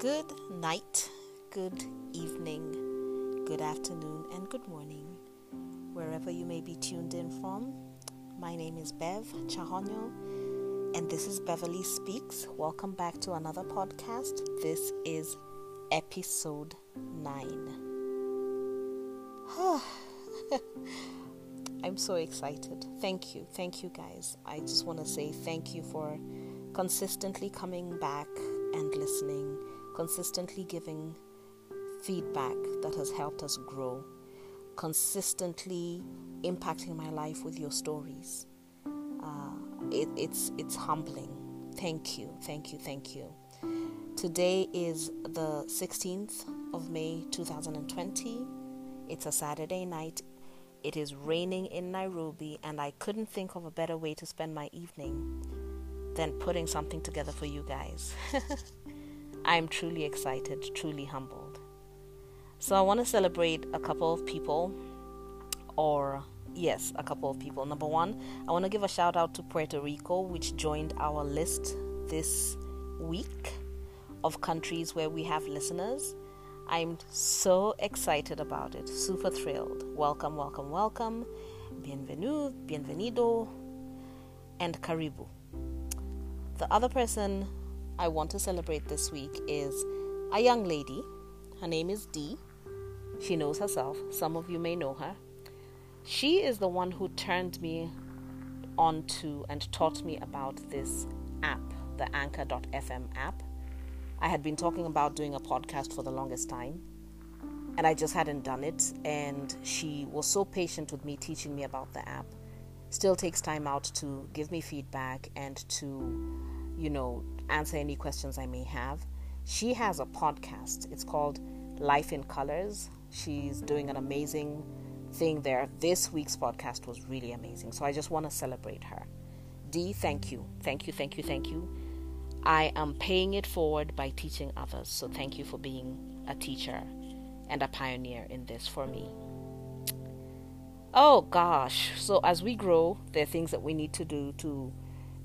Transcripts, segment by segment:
Good night, good evening, good afternoon, and good morning, wherever you may be tuned in from. My name is Bev Chahonyo, and this is Beverly Speaks. Welcome back to another podcast. This is episode 9. I'm so excited. Thank you. Thank you, guys. I just want to say thank you for consistently coming back and listening, consistently giving feedback that has helped us grow, consistently impacting my life with your stories. Uh, it, it's it's humbling. Thank you, thank you, thank you. Today is the 16th of May 2020. It's a Saturday night. It is raining in Nairobi, and I couldn't think of a better way to spend my evening than putting something together for you guys. I'm truly excited, truly humbled. So, I want to celebrate a couple of people, or yes, a couple of people. Number one, I want to give a shout out to Puerto Rico, which joined our list this week of countries where we have listeners. I'm so excited about it, super thrilled. Welcome, welcome, welcome. Bienvenido, bienvenido, and karibu. The other person I want to celebrate this week is a young lady. Her name is Dee. She knows herself. Some of you may know her. She is the one who turned me on to and taught me about this app, the Anchor.fm app. I had been talking about doing a podcast for the longest time, and I just hadn't done it. And she was so patient with me teaching me about the app. Still takes time out to give me feedback and to you know, answer any questions I may have. She has a podcast. It's called Life in Colors. She's doing an amazing thing there. This week's podcast was really amazing. So I just want to celebrate her. Dee, thank you. Thank you, thank you, thank you. I am paying it forward by teaching others. So thank you for being a teacher and a pioneer in this for me. Oh gosh. So as we grow, there are things that we need to do to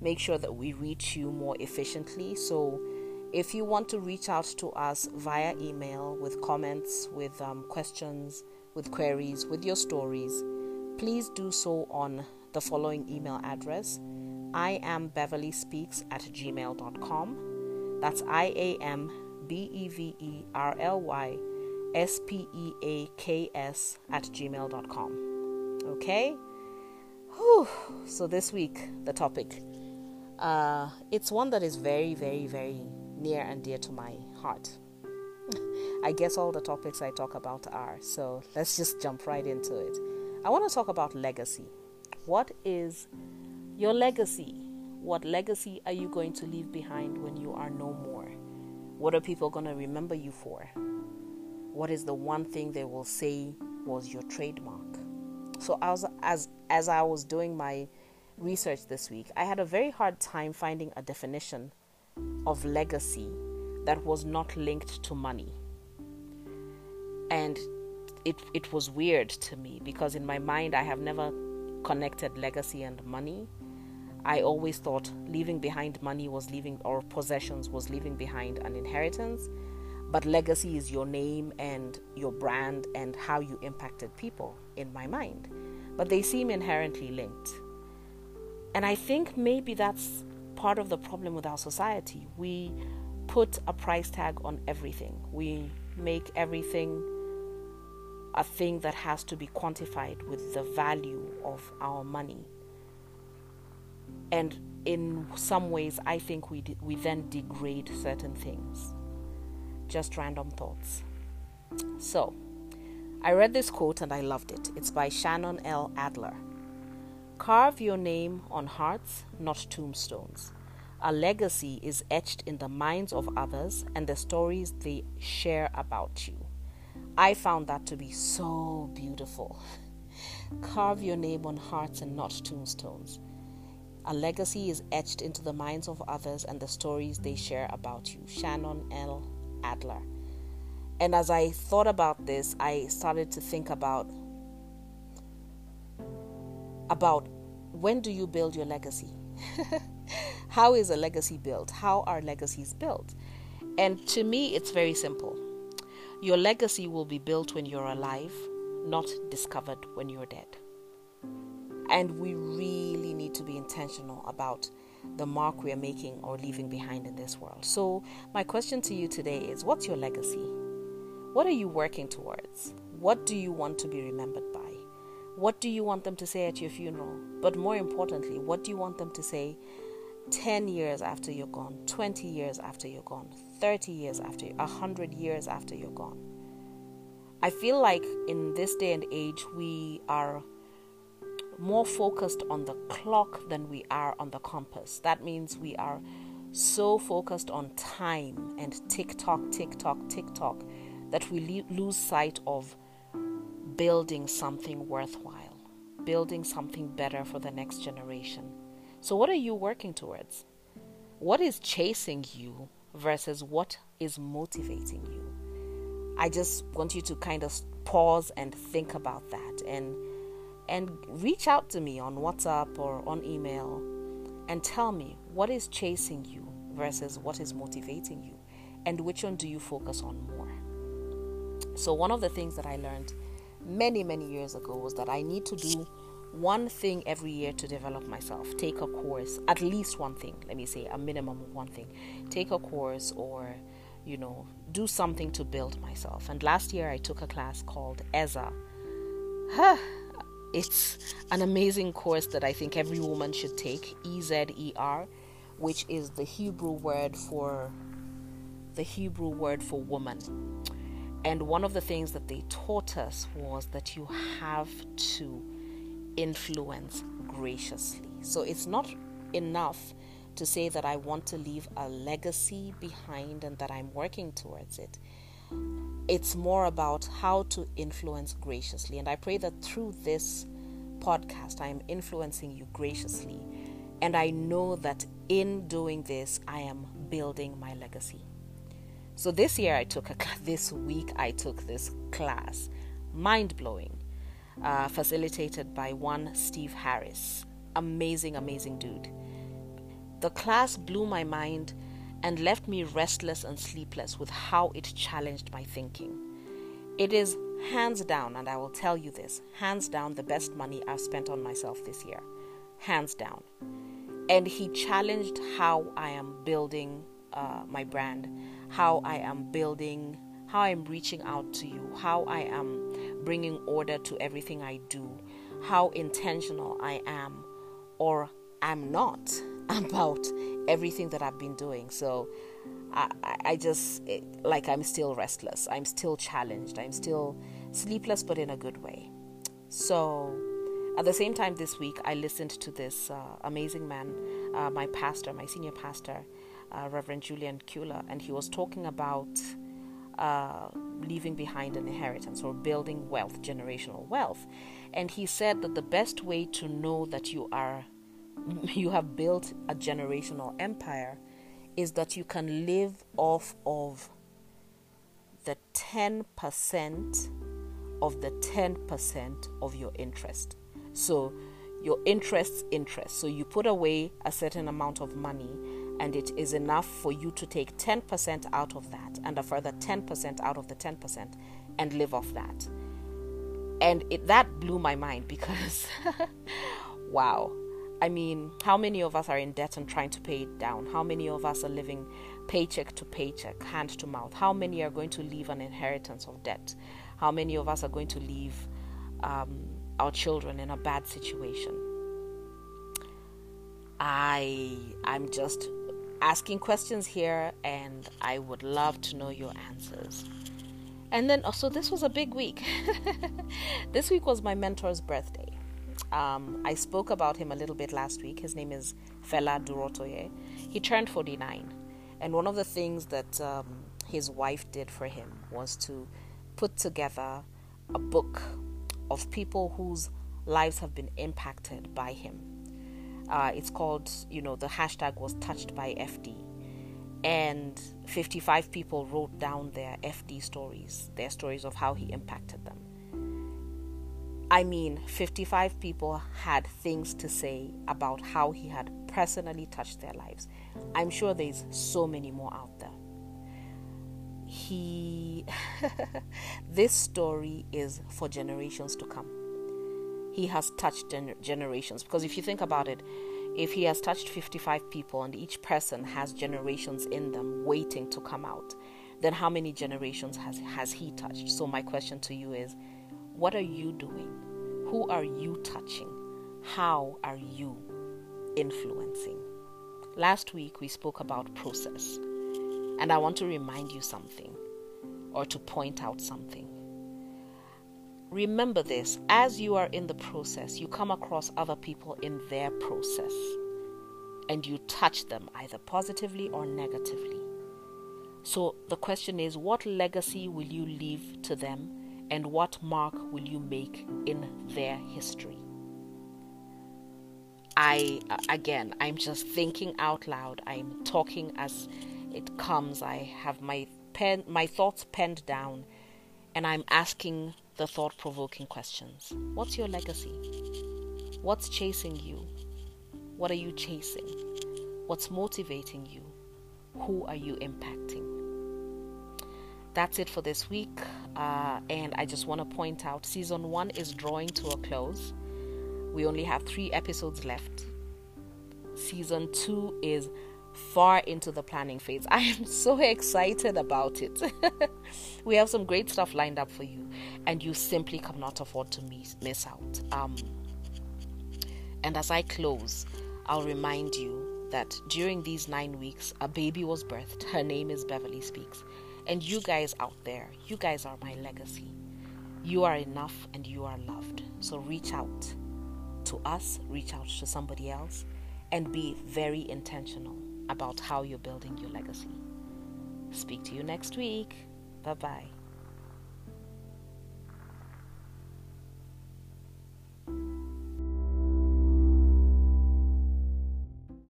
make sure that we reach you more efficiently. So, if you want to reach out to us via email with comments, with um, questions, with queries, with your stories, please do so on the following email address I am Beverly Speaks at gmail.com. That's I A M B E V E R L Y S P E A K S at gmail.com. Okay? Whew. So, this week, the topic uh, it's one that is very, very, very near and dear to my heart. I guess all the topics I talk about are. So let's just jump right into it. I want to talk about legacy. What is your legacy? What legacy are you going to leave behind when you are no more? What are people going to remember you for? What is the one thing they will say was your trademark? So as as as I was doing my research this week, I had a very hard time finding a definition of legacy that was not linked to money. And it, it was weird to me because in my mind I have never connected legacy and money. I always thought leaving behind money was leaving, or possessions was leaving behind an inheritance. But legacy is your name and your brand and how you impacted people in my mind. But they seem inherently linked. And I think maybe that's part of the problem with our society. We put a price tag on everything, we make everything a thing that has to be quantified with the value of our money. And in some ways, I think we, we then degrade certain things. Just random thoughts. So, I read this quote and I loved it. It's by Shannon L. Adler. Carve your name on hearts, not tombstones. A legacy is etched in the minds of others and the stories they share about you. I found that to be so beautiful. Carve your name on hearts and not tombstones. A legacy is etched into the minds of others and the stories they share about you. Shannon L. Adler. And as I thought about this, I started to think about about when do you build your legacy? How is a legacy built? How are legacies built? And to me, it's very simple. Your legacy will be built when you're alive, not discovered when you're dead. And we really need to be intentional about the mark we are making or leaving behind in this world. So, my question to you today is what's your legacy? What are you working towards? What do you want to be remembered by? What do you want them to say at your funeral? But more importantly, what do you want them to say 10 years after you're gone, 20 years after you're gone, 30 years after, 100 years after you're gone? I feel like in this day and age, we are more focused on the clock than we are on the compass. That means we are so focused on time and tick tock, tick tock, tick tock that we lose sight of building something worthwhile, building something better for the next generation. So, what are you working towards? What is chasing you versus what is motivating you? I just want you to kind of pause and think about that and and reach out to me on WhatsApp or on email and tell me what is chasing you versus what is motivating you and which one do you focus on more. So, one of the things that I learned many, many years ago was that I need to do one thing every year to develop myself. Take a course, at least one thing, let me say a minimum of one thing. Take a course or, you know, do something to build myself. And last year I took a class called EZER. it's an amazing course that I think every woman should take, E Z E R, which is the Hebrew word for the Hebrew word for woman. And one of the things that they taught us was that you have to influence graciously. So it's not enough to say that I want to leave a legacy behind and that I'm working towards it. It's more about how to influence graciously. And I pray that through this podcast, I am influencing you graciously. And I know that in doing this, I am building my legacy. So this year I took a this week I took this class, mind blowing, uh, facilitated by one Steve Harris, amazing, amazing dude. The class blew my mind and left me restless and sleepless with how it challenged my thinking. It is hands down, and I will tell you this hands down, the best money I've spent on myself this year. Hands down. And he challenged how I am building uh, my brand how I am building, how I'm reaching out to you, how I am bringing order to everything I do, how intentional I am or am not about everything that I've been doing. So I, I just, it, like, I'm still restless. I'm still challenged. I'm still sleepless, but in a good way. So at the same time, this week, I listened to this uh, amazing man, uh, my pastor, my senior pastor, uh, Reverend Julian Kula, and he was talking about uh, leaving behind an inheritance or building wealth, generational wealth. And he said that the best way to know that you are you have built a generational empire is that you can live off of the 10% of the 10% of your interest. So your interest's interest. So you put away a certain amount of money and it is enough for you to take 10% out of that and a further 10% out of the 10% and live off that. And it, that blew my mind because, wow. I mean, how many of us are in debt and trying to pay it down? How many of us are living paycheck to paycheck, hand to mouth? How many are going to leave an inheritance of debt? How many of us are going to leave um, our children in a bad situation? I I'm just asking questions here, and I would love to know your answers. And then also, this was a big week. this week was my mentor's birthday. Um, I spoke about him a little bit last week. His name is Fela Durotoye. He turned 49. And one of the things that um, his wife did for him was to put together a book of people whose lives have been impacted by him uh, it's called, you know, the hashtag was touched by FD. And 55 people wrote down their FD stories, their stories of how he impacted them. I mean, 55 people had things to say about how he had personally touched their lives. I'm sure there's so many more out there. he this story is for generations to come he has touched gen- generations. Because if you think about it if he has touched 55 people and each person has generations in them waiting to come out then how many generations has has he touched? So my question to you is what are you doing? Who are you touching? How are you influencing? Last week we spoke about process. And I want to remind you something or to point out something. Remember this as you are in the process, you come across other people in their process and you touch them either positively or negatively. So the question is what legacy will you leave to them and what mark will you make in their history? I, uh, again, I'm just thinking out loud. I'm talking as it comes, I have my pen, my thoughts penned down, and I'm asking the thought-provoking questions. What's your legacy? What's chasing you? What are you chasing? What's motivating you? Who are you impacting? That's it for this week. Uh, and I just want to point out season one is drawing to a close. We only have three episodes left. Season two is far into the planning phase. I am so excited about it. we have some great stuff lined up for you, and you simply cannot afford to miss, miss out. Um, and as I close, I'll remind you that during these nine weeks, a baby was birthed. Her name is Beverly Speaks. And you guys out there, you guys are my legacy. You are enough and you are loved. So reach out to us, reach out to somebody else, and be very intentional about how you're building your legacy. Speak to you next week. Bye bye.